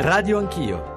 Radio Anch'io.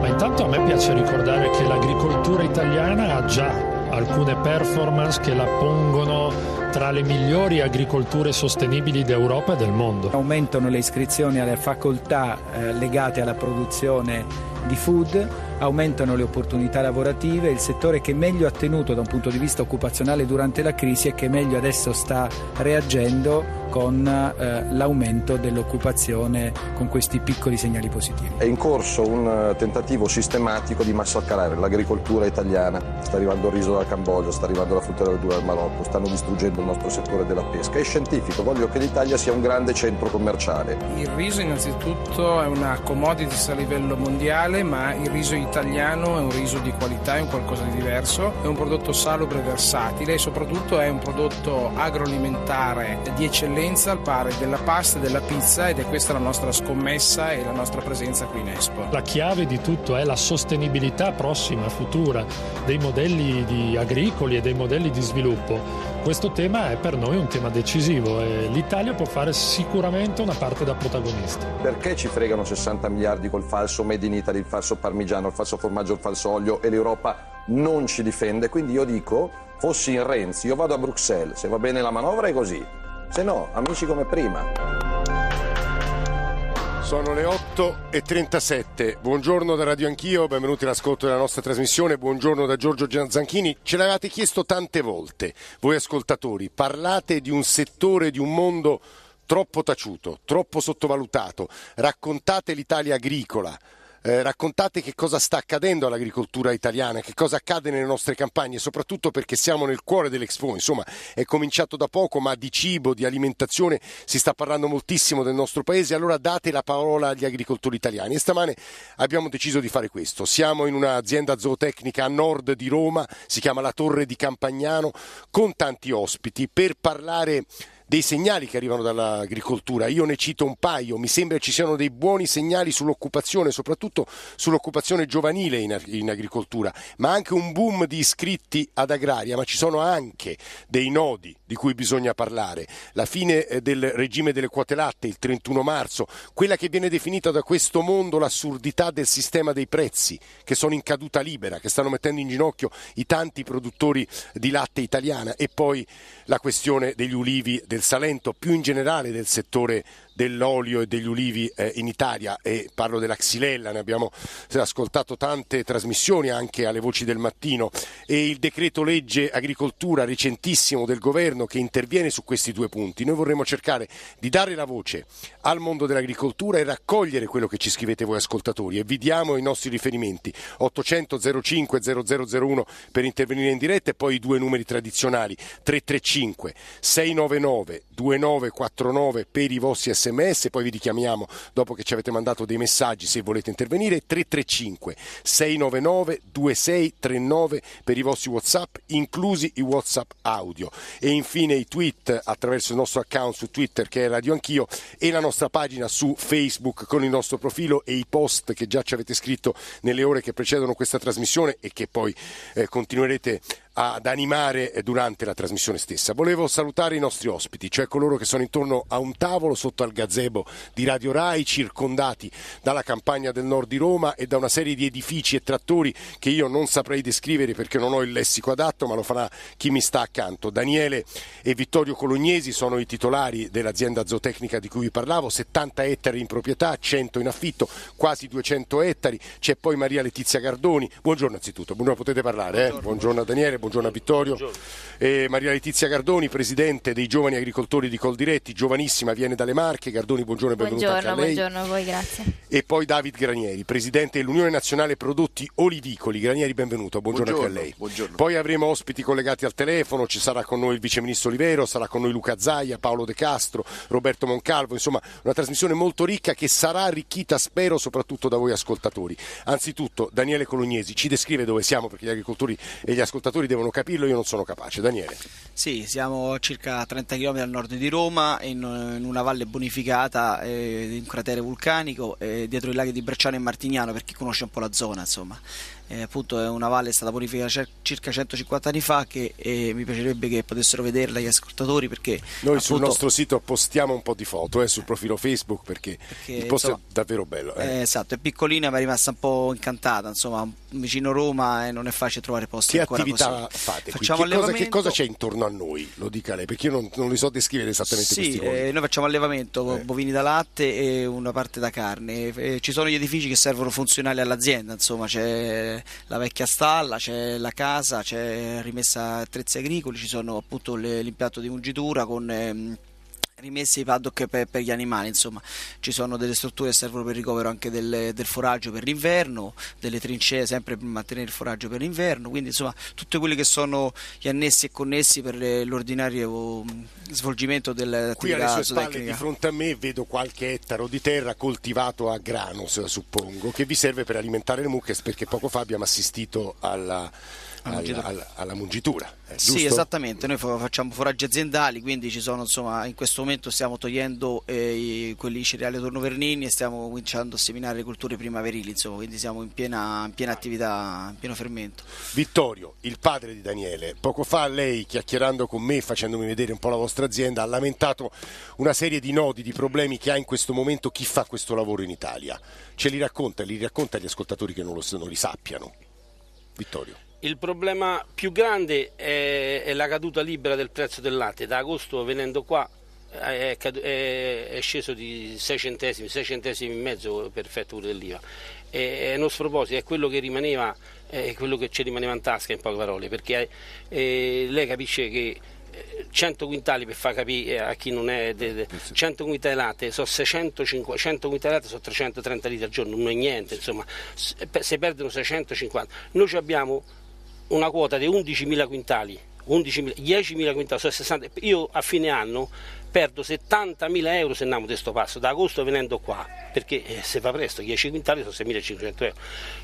Ma intanto a me piace ricordare che l'agricoltura italiana ha già alcune performance che la pongono tra le migliori agricolture sostenibili d'Europa e del mondo. Aumentano le iscrizioni alle facoltà eh, legate alla produzione di food, aumentano le opportunità lavorative, il settore che meglio ha tenuto da un punto di vista occupazionale durante la crisi e che meglio adesso sta reagendo con eh, l'aumento dell'occupazione con questi piccoli segnali positivi. È in corso un eh, tentativo sistematico di massacrare l'agricoltura italiana. Sta arrivando il riso dalla Cambogia, sta arrivando la frutta e la verdura dal Marocco, stanno distruggendo il nostro settore della pesca. È scientifico, voglio che l'Italia sia un grande centro commerciale. Il riso innanzitutto è una commodity a livello mondiale, ma il riso italiano è un riso di qualità, è un qualcosa di diverso, è un prodotto salubre e versatile e soprattutto è un prodotto agroalimentare di eccellenza al pari della pasta e della pizza ed è questa la nostra scommessa e la nostra presenza qui in Expo. La chiave di tutto è la sostenibilità prossima, futura, dei modelli di agricoli e dei modelli di sviluppo. Questo tema è per noi un tema decisivo e l'Italia può fare sicuramente una parte da protagonista. Perché ci fregano 60 miliardi col falso Made in Italy, il falso parmigiano, il falso formaggio, il falso olio e l'Europa non ci difende? Quindi io dico, fossi in Renzi, io vado a Bruxelles, se va bene la manovra è così, se no, amici come prima. Sono le 8.37. Buongiorno da Radio Anch'io, benvenuti all'ascolto della nostra trasmissione. Buongiorno da Giorgio Zanchini. Ce l'avete chiesto tante volte, voi ascoltatori. Parlate di un settore, di un mondo troppo taciuto, troppo sottovalutato. Raccontate l'Italia agricola eh, raccontate che cosa sta accadendo all'agricoltura italiana, che cosa accade nelle nostre campagne, soprattutto perché siamo nel cuore dell'Expo. Insomma, è cominciato da poco, ma di cibo, di alimentazione si sta parlando moltissimo del nostro paese. Allora date la parola agli agricoltori italiani. E stamane abbiamo deciso di fare questo. Siamo in un'azienda zootecnica a nord di Roma, si chiama La Torre di Campagnano, con tanti ospiti per parlare dei segnali che arrivano dall'agricoltura. Io ne cito un paio, mi sembra ci siano dei buoni segnali sull'occupazione, soprattutto sull'occupazione giovanile in, in agricoltura, ma anche un boom di iscritti ad agraria, ma ci sono anche dei nodi di cui bisogna parlare. La fine eh, del regime delle quote latte il 31 marzo, quella che viene definita da questo mondo l'assurdità del sistema dei prezzi, che sono in caduta libera, che stanno mettendo in ginocchio i tanti produttori di latte italiana e poi la questione degli ulivi del Salento, più in generale del settore dell'olio e degli ulivi eh, in Italia. E parlo della Xylella, ne abbiamo ascoltato tante trasmissioni anche alle voci del mattino. E il decreto legge agricoltura recentissimo del governo che interviene su questi due punti. Noi vorremmo cercare di dare la voce al mondo dell'agricoltura e raccogliere quello che ci scrivete voi ascoltatori. E vi diamo i nostri riferimenti. 800 05 0001 per intervenire in diretta e poi i due numeri tradizionali. 335 699 2949 per i vostri sms sms, poi vi richiamiamo dopo che ci avete mandato dei messaggi se volete intervenire, 335 699 2639 per i vostri Whatsapp, inclusi i Whatsapp audio. E infine i tweet attraverso il nostro account su Twitter che è Radio Anch'io e la nostra pagina su Facebook con il nostro profilo e i post che già ci avete scritto nelle ore che precedono questa trasmissione e che poi eh, continuerete ad animare durante la trasmissione stessa. Volevo salutare i nostri ospiti, cioè coloro che sono intorno a un tavolo sotto al gazebo di Radio Rai, circondati dalla campagna del nord di Roma e da una serie di edifici e trattori che io non saprei descrivere perché non ho il lessico adatto, ma lo farà chi mi sta accanto. Daniele e Vittorio Colognesi sono i titolari dell'azienda zootecnica di cui vi parlavo, 70 ettari in proprietà, 100 in affitto, quasi 200 ettari. C'è poi Maria Letizia Gardoni. Buongiorno anzitutto, buongiorno, potete parlare. Eh? Buongiorno a Daniele buongiorno a Vittorio. Buongiorno. E Maria Letizia Gardoni, presidente dei giovani agricoltori di Coldiretti, giovanissima, viene dalle Marche. Gardoni, buongiorno e benvenuto buongiorno, anche a lei. Buongiorno a voi, grazie. E poi David Granieri, presidente dell'Unione Nazionale Prodotti Olivicoli. Granieri, benvenuto, buongiorno, buongiorno anche a lei. Buongiorno. Poi avremo ospiti collegati al telefono, ci sarà con noi il viceministro Olivero, sarà con noi Luca Zaia, Paolo De Castro, Roberto Moncalvo, insomma una trasmissione molto ricca che sarà arricchita, spero, soprattutto da voi ascoltatori. Anzitutto, Daniele Colognesi ci descrive dove siamo perché gli agricoltori e gli ascoltatori devono capire dirlo, io non sono capace. Daniele. Sì, siamo a circa 30 km al nord di Roma, in, in una valle bonificata, eh, in un cratere vulcanico, eh, dietro i laghi di Brecciano e Martignano, per chi conosce un po' la zona. Insomma. eh, appunto è una valle è stata bonificata circa 150 anni fa che eh, mi piacerebbe che potessero vederla gli ascoltatori perché noi appunto, sul nostro sito postiamo un po' di foto eh, sul profilo Facebook perché, perché il posto insomma, è davvero bello. Eh. esatto, è piccolina ma è rimasta un po' incantata, insomma vicino Roma e non è facile trovare posti che ancora attività così. Fate Facciamo che, cosa, che cosa c'è intorno a noi? Lo dica lei perché io non, non li so descrivere esattamente sì, eh, noi facciamo allevamento, bovini da latte e una parte da carne. ci sono gli edifici che servono funzionali all'azienda, insomma c'è la vecchia stalla, c'è la casa, c'è rimessa attrezzi agricoli, ci sono appunto le, l'impianto di mungitura con ehm, rimessi i paddock per, per, gli animali, insomma ci sono delle strutture che servono per il ricovero anche del, del, foraggio per l'inverno, delle trincee sempre per mantenere il foraggio per l'inverno, quindi insomma tutti quelli che sono gli annessi e connessi per l'ordinario mm, svolgimento dell'attività Qui alle sue spalle di fronte a me vedo qualche ettaro di terra coltivato a grano, suppongo, che vi serve per alimentare le mucche perché poco fa abbiamo assistito alla alla, alla, alla mungitura. Eh, sì, esattamente, noi facciamo foraggi aziendali, quindi ci sono, insomma, in questo momento stiamo togliendo eh, quelli cereali tornovernini e stiamo cominciando a seminare le culture primaverili, insomma, quindi siamo in piena, in piena attività, in pieno fermento. Vittorio, il padre di Daniele, poco fa lei chiacchierando con me, facendomi vedere un po' la vostra azienda, ha lamentato una serie di nodi, di problemi che ha in questo momento chi fa questo lavoro in Italia. Ce li racconta, li racconta agli ascoltatori che non, lo, non li sappiano. Vittorio. Il problema più grande è, è, la caduta libera del prezzo del latte. Da agosto venendo qua è, è, è sceso di 6 centesimi, 6 centesimi e mezzo per effetto pure dell'IVA. È uno sproposito, è quello che rimaneva, è quello che ci rimaneva in tasca in poche parole, perché eh, lei capisce che 100 quintali per far capire a chi non è de, de, 100 quintali di latte sono 650 100 quintali di latte sono 330 litri al giorno non è niente insomma se perdono 650 noi abbiamo una quota di 11.000 quintali, 11 10.000 quintali, 60, io a fine anno perdo 70.000 euro se andiamo di questo passo, da agosto venendo qua, perché eh, se fa presto 10 quintali sono 6.500 euro.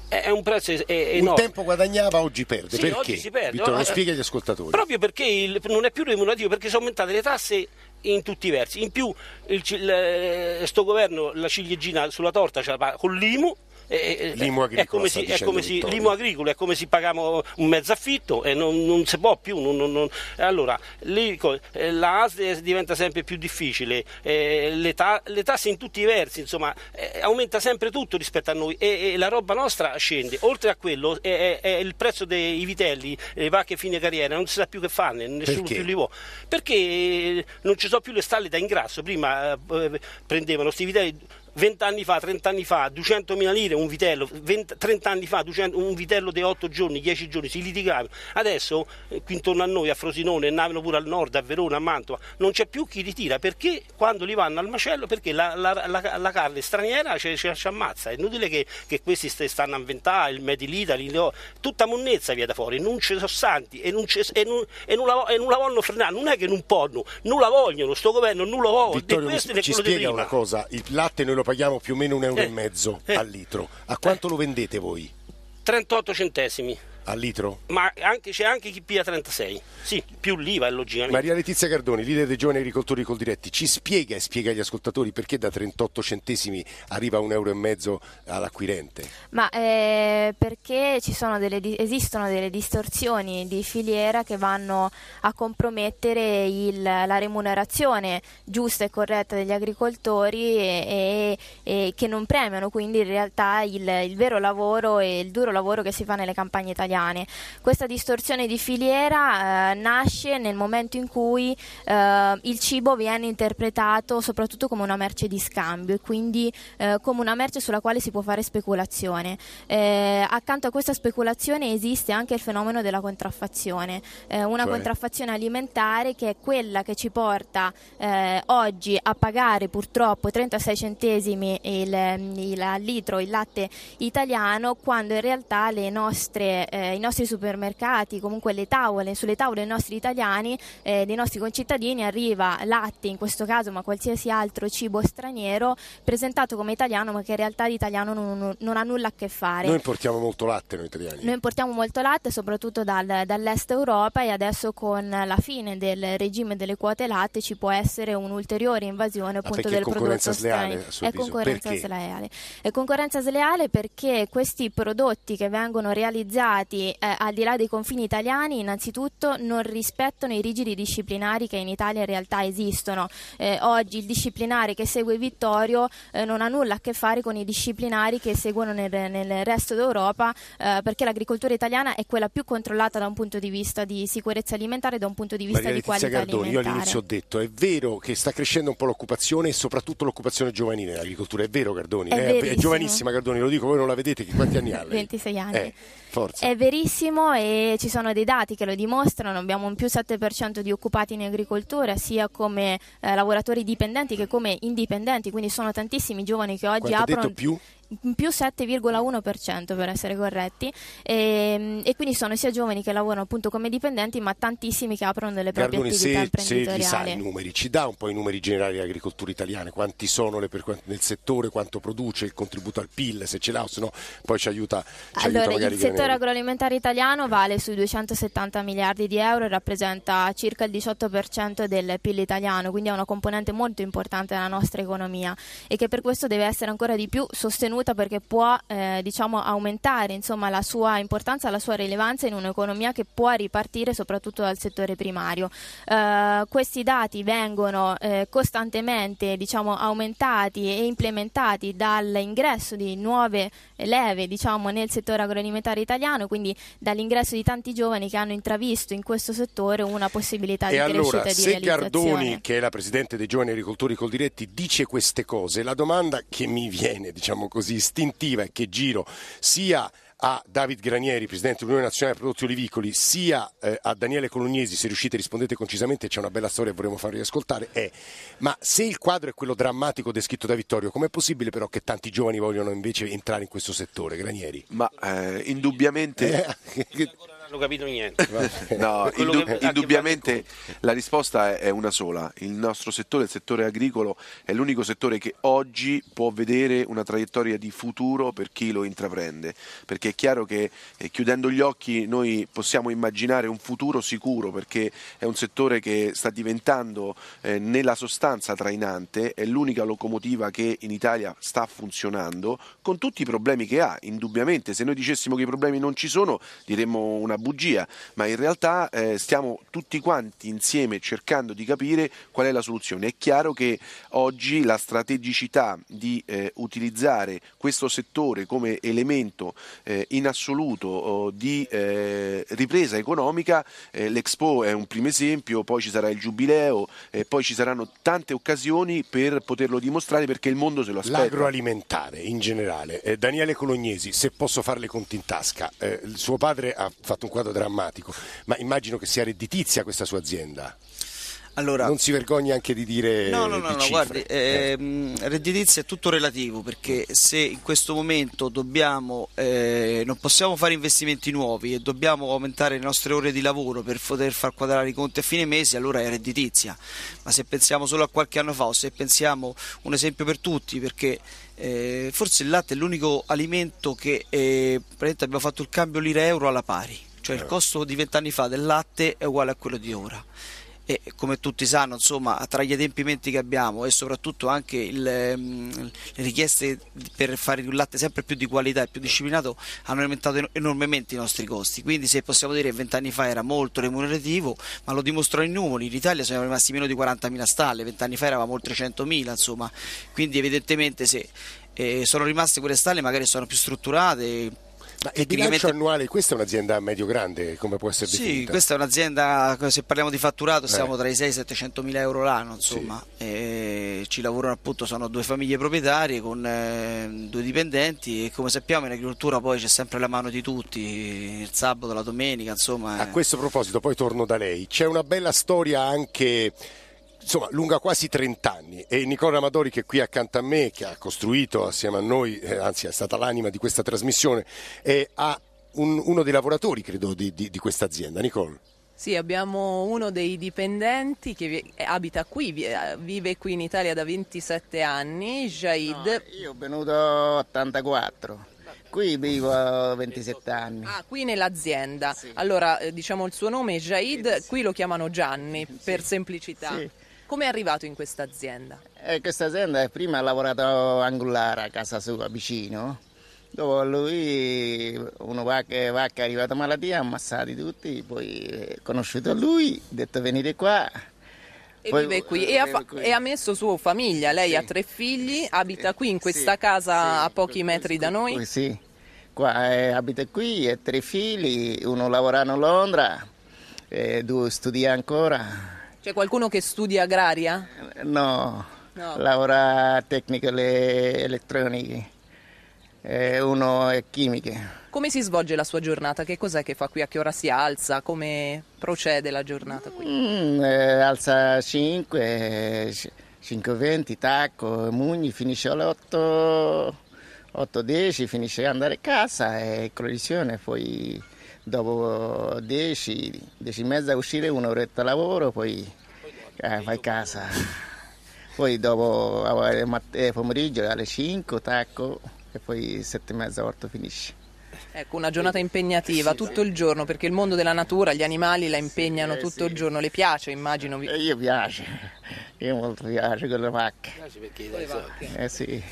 È, è un prezzo è, enorme. Un tempo guadagnava, oggi perde, sì, perché? Oggi si perde. Vittorio, lo spiega agli ascoltatori. Proprio perché il, non è più remunerativo, perché sono aumentate le tasse in tutti i versi. In più, questo governo la ciliegina sulla torta ce la paga con l'IMU L'IMU agricolo, è come, si, è come si, l'IMU agricolo è come se paghiamo un mezzo affitto e non, non si può più. Non, non, allora, lì, eh, la ASL diventa sempre più difficile, eh, le, ta, le, tasse in tutti i versi, insomma, eh, aumenta sempre tutto rispetto a noi e, e, la roba nostra scende. Oltre a quello, è, il prezzo dei vitelli, le vacche fine carriera, non si sa più che farne, nessuno Perché? più li può. Perché non ci sono più le stalle da ingrasso. Prima eh, prendevano questi vitelli 20 anni fa, 30 anni fa, 200.000 lire un vitello, 20, 30 anni fa 200, un vitello di 8 giorni, 10 giorni, si litigava. Adesso eh, qui intorno a noi, a Frosinone, andavano pure al nord, a Verona, a Mantova, non c'è più chi ritira perché quando li vanno al macello, perché la, la, la, la carne straniera ci, ci, ci, ammazza. È inutile che, che questi stanno a inventare il Made in Italy, tutta monnezza via da fuori, non ci sono santi e non, e non, e non, la, e non la vogliono frenare, non è che non possono, non la vogliono, sto governo non lo vuole. Vittorio, mi, ci spiega una cosa, il latte noi lo paghiamo più o meno un euro eh, e mezzo eh, al litro. A quanto lo vendete voi? 38 centesimi al litro? Ma anche, c'è anche chi pia 36, sì, più l'IVA logicamente. Maria Letizia Cardoni, leader dei giovani agricoltori col diretti, ci spiega e spiega agli ascoltatori perché da 38 centesimi arriva a un euro e mezzo all'acquirente? Ma eh, perché delle, esistono delle distorsioni di filiera che vanno a compromettere il, la remunerazione giusta e corretta degli agricoltori e, e, e che non premiano quindi in realtà il, il vero lavoro e il duro lavoro che si fa nelle campagne italiane italiane. Questa distorsione di filiera eh, nasce nel momento in cui eh, il cibo viene interpretato soprattutto come una merce di scambio e quindi eh, come una merce sulla quale si può fare speculazione. Eh, accanto a questa speculazione esiste anche il fenomeno della contraffazione, eh, una cioè. contraffazione alimentare che è quella che ci porta eh, oggi a pagare purtroppo 36 centesimi il, il, il litro il latte italiano quando in realtà le nostre eh, i nostri supermercati, comunque le tavole, sulle tavole dei nostri italiani, eh, dei nostri concittadini arriva latte in questo caso, ma qualsiasi altro cibo straniero presentato come italiano, ma che in realtà di italiano non, non ha nulla a che fare. Noi importiamo molto latte noi italiani. Noi importiamo molto latte, soprattutto dal, dall'est Europa e adesso con la fine del regime delle quote latte ci può essere un'ulteriore invasione Ah, appunto perché del prodotto sleale, straniero. È concorrenza Perché? sleale. È concorrenza sleale perché questi prodotti che vengono realizzati eh, al di là dei confini italiani innanzitutto non rispettano i rigidi disciplinari che in Italia in realtà esistono. Eh, oggi il disciplinare che segue Vittorio eh, non ha nulla a che fare con i disciplinari che seguono nel, nel resto d'Europa eh, perché l'agricoltura italiana è quella più controllata da un punto di vista di sicurezza alimentare e da un punto di vista Maria di Letizia qualità Gardoni, io alimentare. all'inizio ho detto, è vero che sta crescendo un po' l'occupazione e soprattutto l'occupazione giovanile nell'agricoltura, è vero Gardoni? È Eh, verissimo. giovanissima Gardoni, lo dico, voi non la vedete, che quanti anni ha lei? 26 anni. Eh, forza. È verissimo e ci sono dei dati che lo dimostrano, abbiamo un più 7% di occupati in agricoltura sia come eh, lavoratori dipendenti che come indipendenti, quindi sono tantissimi giovani che oggi Quanto aprono detto più? In più 7,1% per essere corretti e, e quindi sono sia giovani che lavorano appunto come dipendenti ma tantissimi che aprono delle proprie Gardoni, attività se, se li sa i imprenditoriali. numeri, ci dà un po' i numeri generali dell'agricoltura italiana, quanti sono le per, nel settore, quanto produce, il contributo al PIL, se ce l'ha o se no poi ci aiuta, ci aiuta Allora, magari il settore agroalimentare italiano vale sui 270 miliardi di euro e rappresenta circa il 18% del PIL italiano, quindi è una componente molto importante della nostra economia e che per questo deve essere ancora di più sostenuta perché può eh, diciamo, aumentare insomma, la sua importanza, la sua rilevanza in un'economia che può ripartire soprattutto dal settore primario. Eh, questi dati vengono eh, costantemente diciamo, aumentati e implementati dall'ingresso di nuove leve diciamo, nel settore agroalimentare italiano, quindi dall'ingresso di tanti giovani che hanno intravisto in questo settore una possibilità E di allora, crescita e di se. Gardoni, che è la presidente dei giovani agricoltori Coldiretti, dice queste cose, la domanda che mi viene, diciamo così, istintiva e che giro sia a David Granieri, presidente dell'Unione Nazionale Prodotti Olivicoli, sia eh, a Daniele Colognesi, se riuscite rispondete concisamente, c'è una bella storia che vorremmo farvi ascoltare, è ma se il quadro è quello drammatico descritto da Vittorio, com'è possibile però che tanti giovani vogliono invece entrare in questo settore, Granieri? Ma eh, indubbiamente, Eh, ho capito niente. no, Quello indu- che- a che indubbiamente la risposta è, è una sola. Il nostro settore, il settore agricolo, è l'unico settore che oggi può vedere una traiettoria di futuro per chi lo intraprende. Perché è chiaro che eh, chiudendo gli occhi noi possiamo immaginare un futuro sicuro perché è un settore che sta diventando eh, nella sostanza trainante, è l'unica locomotiva che in Italia sta funzionando con tutti i problemi che ha. Indubbiamente, se noi dicessimo che i problemi non ci sono, diremmo una bugia, ma in realtà eh, stiamo tutti quanti insieme cercando di capire qual è la soluzione. È chiaro che oggi la strategicità di eh, utilizzare questo settore come elemento eh, in assoluto oh, di eh, ripresa economica, eh, l'Expo è un primo esempio, poi ci sarà il Giubileo, poi ci saranno tante occasioni per poterlo dimostrare perché il mondo se lo aspetta. L'agroalimentare in generale, Eh, Daniele Colognesi, se posso farle conti in tasca, suo padre ha fatto un quadro drammatico, ma immagino che sia redditizia questa sua azienda. Allora, Non si vergogna anche di dire No, no, no, no, guardi, ehm, redditizia è tutto relativo perché se in questo momento dobbiamo, eh, non possiamo fare investimenti nuovi e dobbiamo aumentare le nostre ore di lavoro per poter far quadrare i conti a fine mese, allora è redditizia. Ma se pensiamo solo a qualche anno fa o se pensiamo un esempio per tutti, perché eh, forse il latte è l'unico alimento che eh, abbiamo fatto il cambio lira-euro alla pari, cioè il costo di vent'anni fa del latte è uguale a quello di ora e come tutti sanno, insomma, tra gli adempimenti che abbiamo e soprattutto anche il, ehm, le richieste per fare un latte sempre più di qualità e più disciplinato hanno aumentato en- enormemente i nostri costi. Quindi se possiamo dire che vent'anni fa era molto remunerativo, ma lo dimostrano i numeri, in Italia siamo rimasti meno di 40.000 stalle, vent'anni fa eravamo oltre 100.000, insomma. Quindi evidentemente se eh, sono rimaste quelle stalle magari sono più strutturate, Ma il bilancio annuale, questa è un'azienda medio-grande, come può essere Sì, definita? questa è un'azienda, se parliamo di fatturato, Eh. siamo tra i 6 e i 700 mila euro l'anno, insomma, E ci lavorano appunto, sono due famiglie proprietarie con eh, due dipendenti e come sappiamo in agricoltura poi c'è sempre la mano di tutti, il sabato, la domenica, insomma. A eh. questo proposito, poi torno da lei, c'è una bella storia anche insomma, lunga quasi 30 anni e Nicola Amadori che è qui accanto a me, che ha costruito assieme a noi, eh, anzi è stata l'anima di questa trasmissione, eh, ha un- uno dei lavoratori, credo, di, di- di questa azienda. Nicole. Sì, abbiamo uno dei dipendenti che vi- abita qui, eh, vive qui in Italia da 27 anni, Jaid. Io ho venuto 84, qui vivo 27 anni. Ah, qui nell'azienda. Allora, eh, diciamo il suo nome è Jaid, qui lo chiamano Gianni per semplicità. Sì. Come è arrivato in questa azienda? E questa azienda prima ha lavorato a Angulara, a casa sua, vicino. Dopo lui, una vacca, vacca è arrivata malattia, ammassati tutti, poi eh, conosciuto lui, ho detto venite qua. E Poi- vive qui e ha, fa- qui. e ha messo sua famiglia. Lei Sì. ha tre figli, abita qui in questa Sì, casa sì, a pochi metri da noi. Sì, qua eh, abita qui, ha tre figli, uno lavora a Londra, e due studia ancora. C'è qualcuno che studia agraria? No, No. lavora tecniche le- elettroniche, e uno è chimiche. Come si svolge la sua giornata? Che cos'è che fa qui? A che ora si alza? Come procede la giornata qui? Mm, eh, alza 5, 5.20, tacco, mugni, finisce alle 8, 8.10, finisce andare a casa e collisione, poi dopo 10, 10 e mezza uscire, un'oretta lavoro, poi eh, vai a casa. Poi dopo eh, eh, pomeriggio alle 5, tacco e poi 7 e mezza, 8 finisce. Ecco, una giornata impegnativa tutto il giorno perché il mondo della natura, gli animali la impegnano tutto il giorno. Le piace, immagino. vi- io piace, io molto piace con le vacche. Eh sì.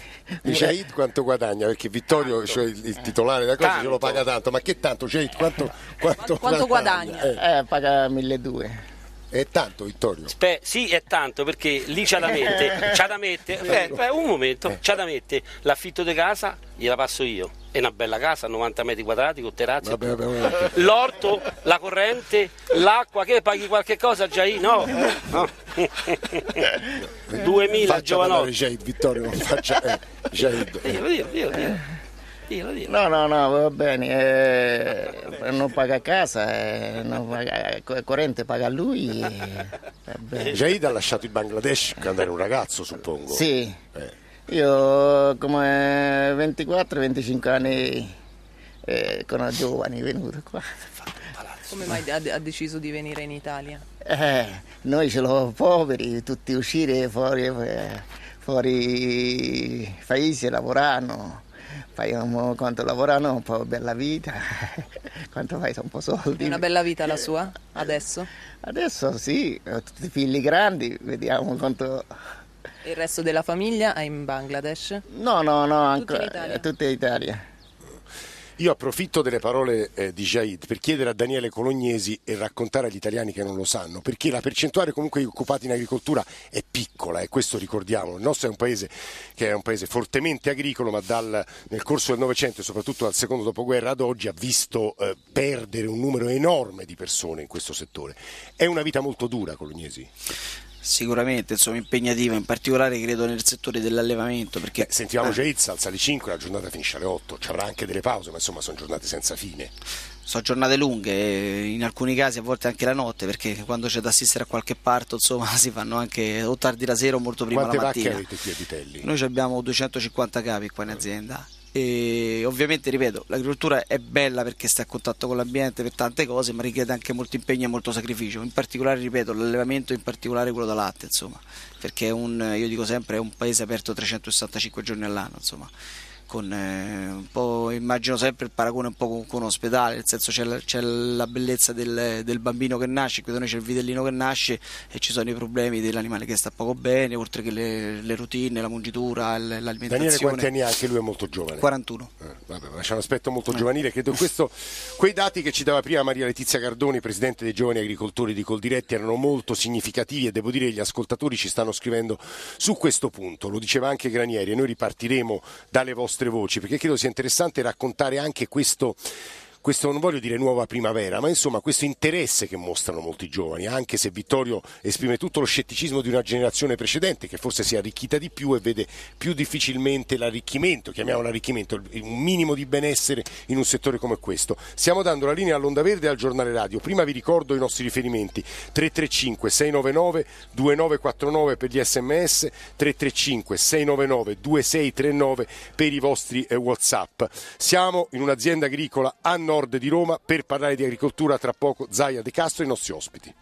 Jaid quanto guadagna? Perché Vittorio, cioè il, il titolare della cosa, ce lo paga tanto. Ma che tanto, Jaid? Quanto, quanto, Quanto guadagna? Eh, Eh, paga 1200. è tanto, Vittorio. Spe- sì, è tanto perché lì c'ha da mettere, c'ha da mettere, eh, eh, un momento, c'ha da mettere l'affitto di casa, gliela passo io. È una bella casa, 90 metri quadrati con terrazzo. Vabbè, vabbè, vabbè. L'orto, la corrente, l'acqua, che paghi qualche cosa già io? No, no. 2000 Faccia parlare giovanotti. Jaid, Vittorio, non faccia... Eh, Jaid. Dillo, dillo, dillo, dillo. Dillo. No, no, no, va bene, eh, non paga casa, eh, non paga, co- corrente paga lui. eh. Jaid ha lasciato il Bangladesh quando era un ragazzo, suppongo. Sì, Eh. Io come 24-25 anni eh, con giovani venuto qua. Come mai ha, ha deciso di venire in Italia? Eh, noi ce l'ho poveri, tutti uscire fuori, eh, fuori paese, lavorano, fai quanto lavorano, un po' bella vita, quanto fai un po' soldi. È una bella vita la sua adesso? Adesso sì, ho tutti i figli grandi, vediamo quanto... E il resto della famiglia è in Bangladesh? No, no, no, ancora, in Italia? eh, tutta Italia. Io approfitto delle parole eh, di Jaid per chiedere a Daniele Colognesi e raccontare agli italiani che non lo sanno, perché la percentuale comunque di occupati in agricoltura è piccola e questo ricordiamolo. Il nostro è un paese che è un paese fortemente agricolo, ma dal- nel corso del Novecento e soprattutto dal secondo dopoguerra ad oggi ha visto eh, perdere un numero enorme di persone in questo settore. È una vita molto dura, Colognesi. Sicuramente, insomma, impegnativa, in particolare credo nel settore dell'allevamento, perché Beh, sentivamo eh, Jaid, alza alle 5, la giornata finisce alle 8, ci avrà anche delle pause, ma insomma sono giornate senza fine. sono giornate lunghe, eh, in alcuni casi a volte anche la notte, perché quando c'è da assistere a qualche parto, insomma, si fanno anche o tardi la sera o molto prima Quante la vacche mattina. avete qui a Vitelli? Noi abbiamo 250 capi qua in azienda e ovviamente, ripeto, l'agricoltura è bella perché sta a contatto con l'ambiente per tante cose, ma richiede anche molto impegno e molto sacrificio. In particolare, ripeto, l'allevamento, in particolare quello da latte, insomma, perché è un, io dico sempre, è un paese aperto 365 giorni all'anno, insomma. Con, eh, un po', immagino sempre il paragone un po' con, con un ospedale, nel senso c'è la, c'è la bellezza del, del bambino che nasce, qui da noi c'è il vitellino che nasce e ci sono i problemi dell'animale che sta poco bene, oltre che le, le routine, la mungitura, l'alimentazione. Daniele quanti anni ha? Anche lui è molto giovane. 41. Eh, vabbè, ma c'è un aspetto molto giovanile, credo questo, quei dati che ci dava prima Maria Letizia Cardoni, presidente dei giovani agricoltori di Coldiretti, erano molto significativi e devo dire che gli ascoltatori ci stanno scrivendo su questo punto, lo diceva anche Granieri e noi ripartiremo dalle vostre voci perché credo sia interessante raccontare anche questo questo non voglio dire nuova primavera, ma insomma questo interesse che mostrano molti giovani, anche se Vittorio esprime tutto lo scetticismo di una generazione precedente che forse si è arricchita di più e vede più difficilmente l'arricchimento, chiamiamolo arricchimento, un minimo di benessere in un settore come questo. Stiamo dando la linea all'Onda Verde e al giornale radio. Prima vi ricordo i nostri riferimenti 335 699 2949 per gli sms, 335 699 2639 per i vostri eh, WhatsApp. Siamo in un'azienda agricola a nord nord di Roma per parlare di agricoltura tra poco Zaia De Castro e i nostri ospiti.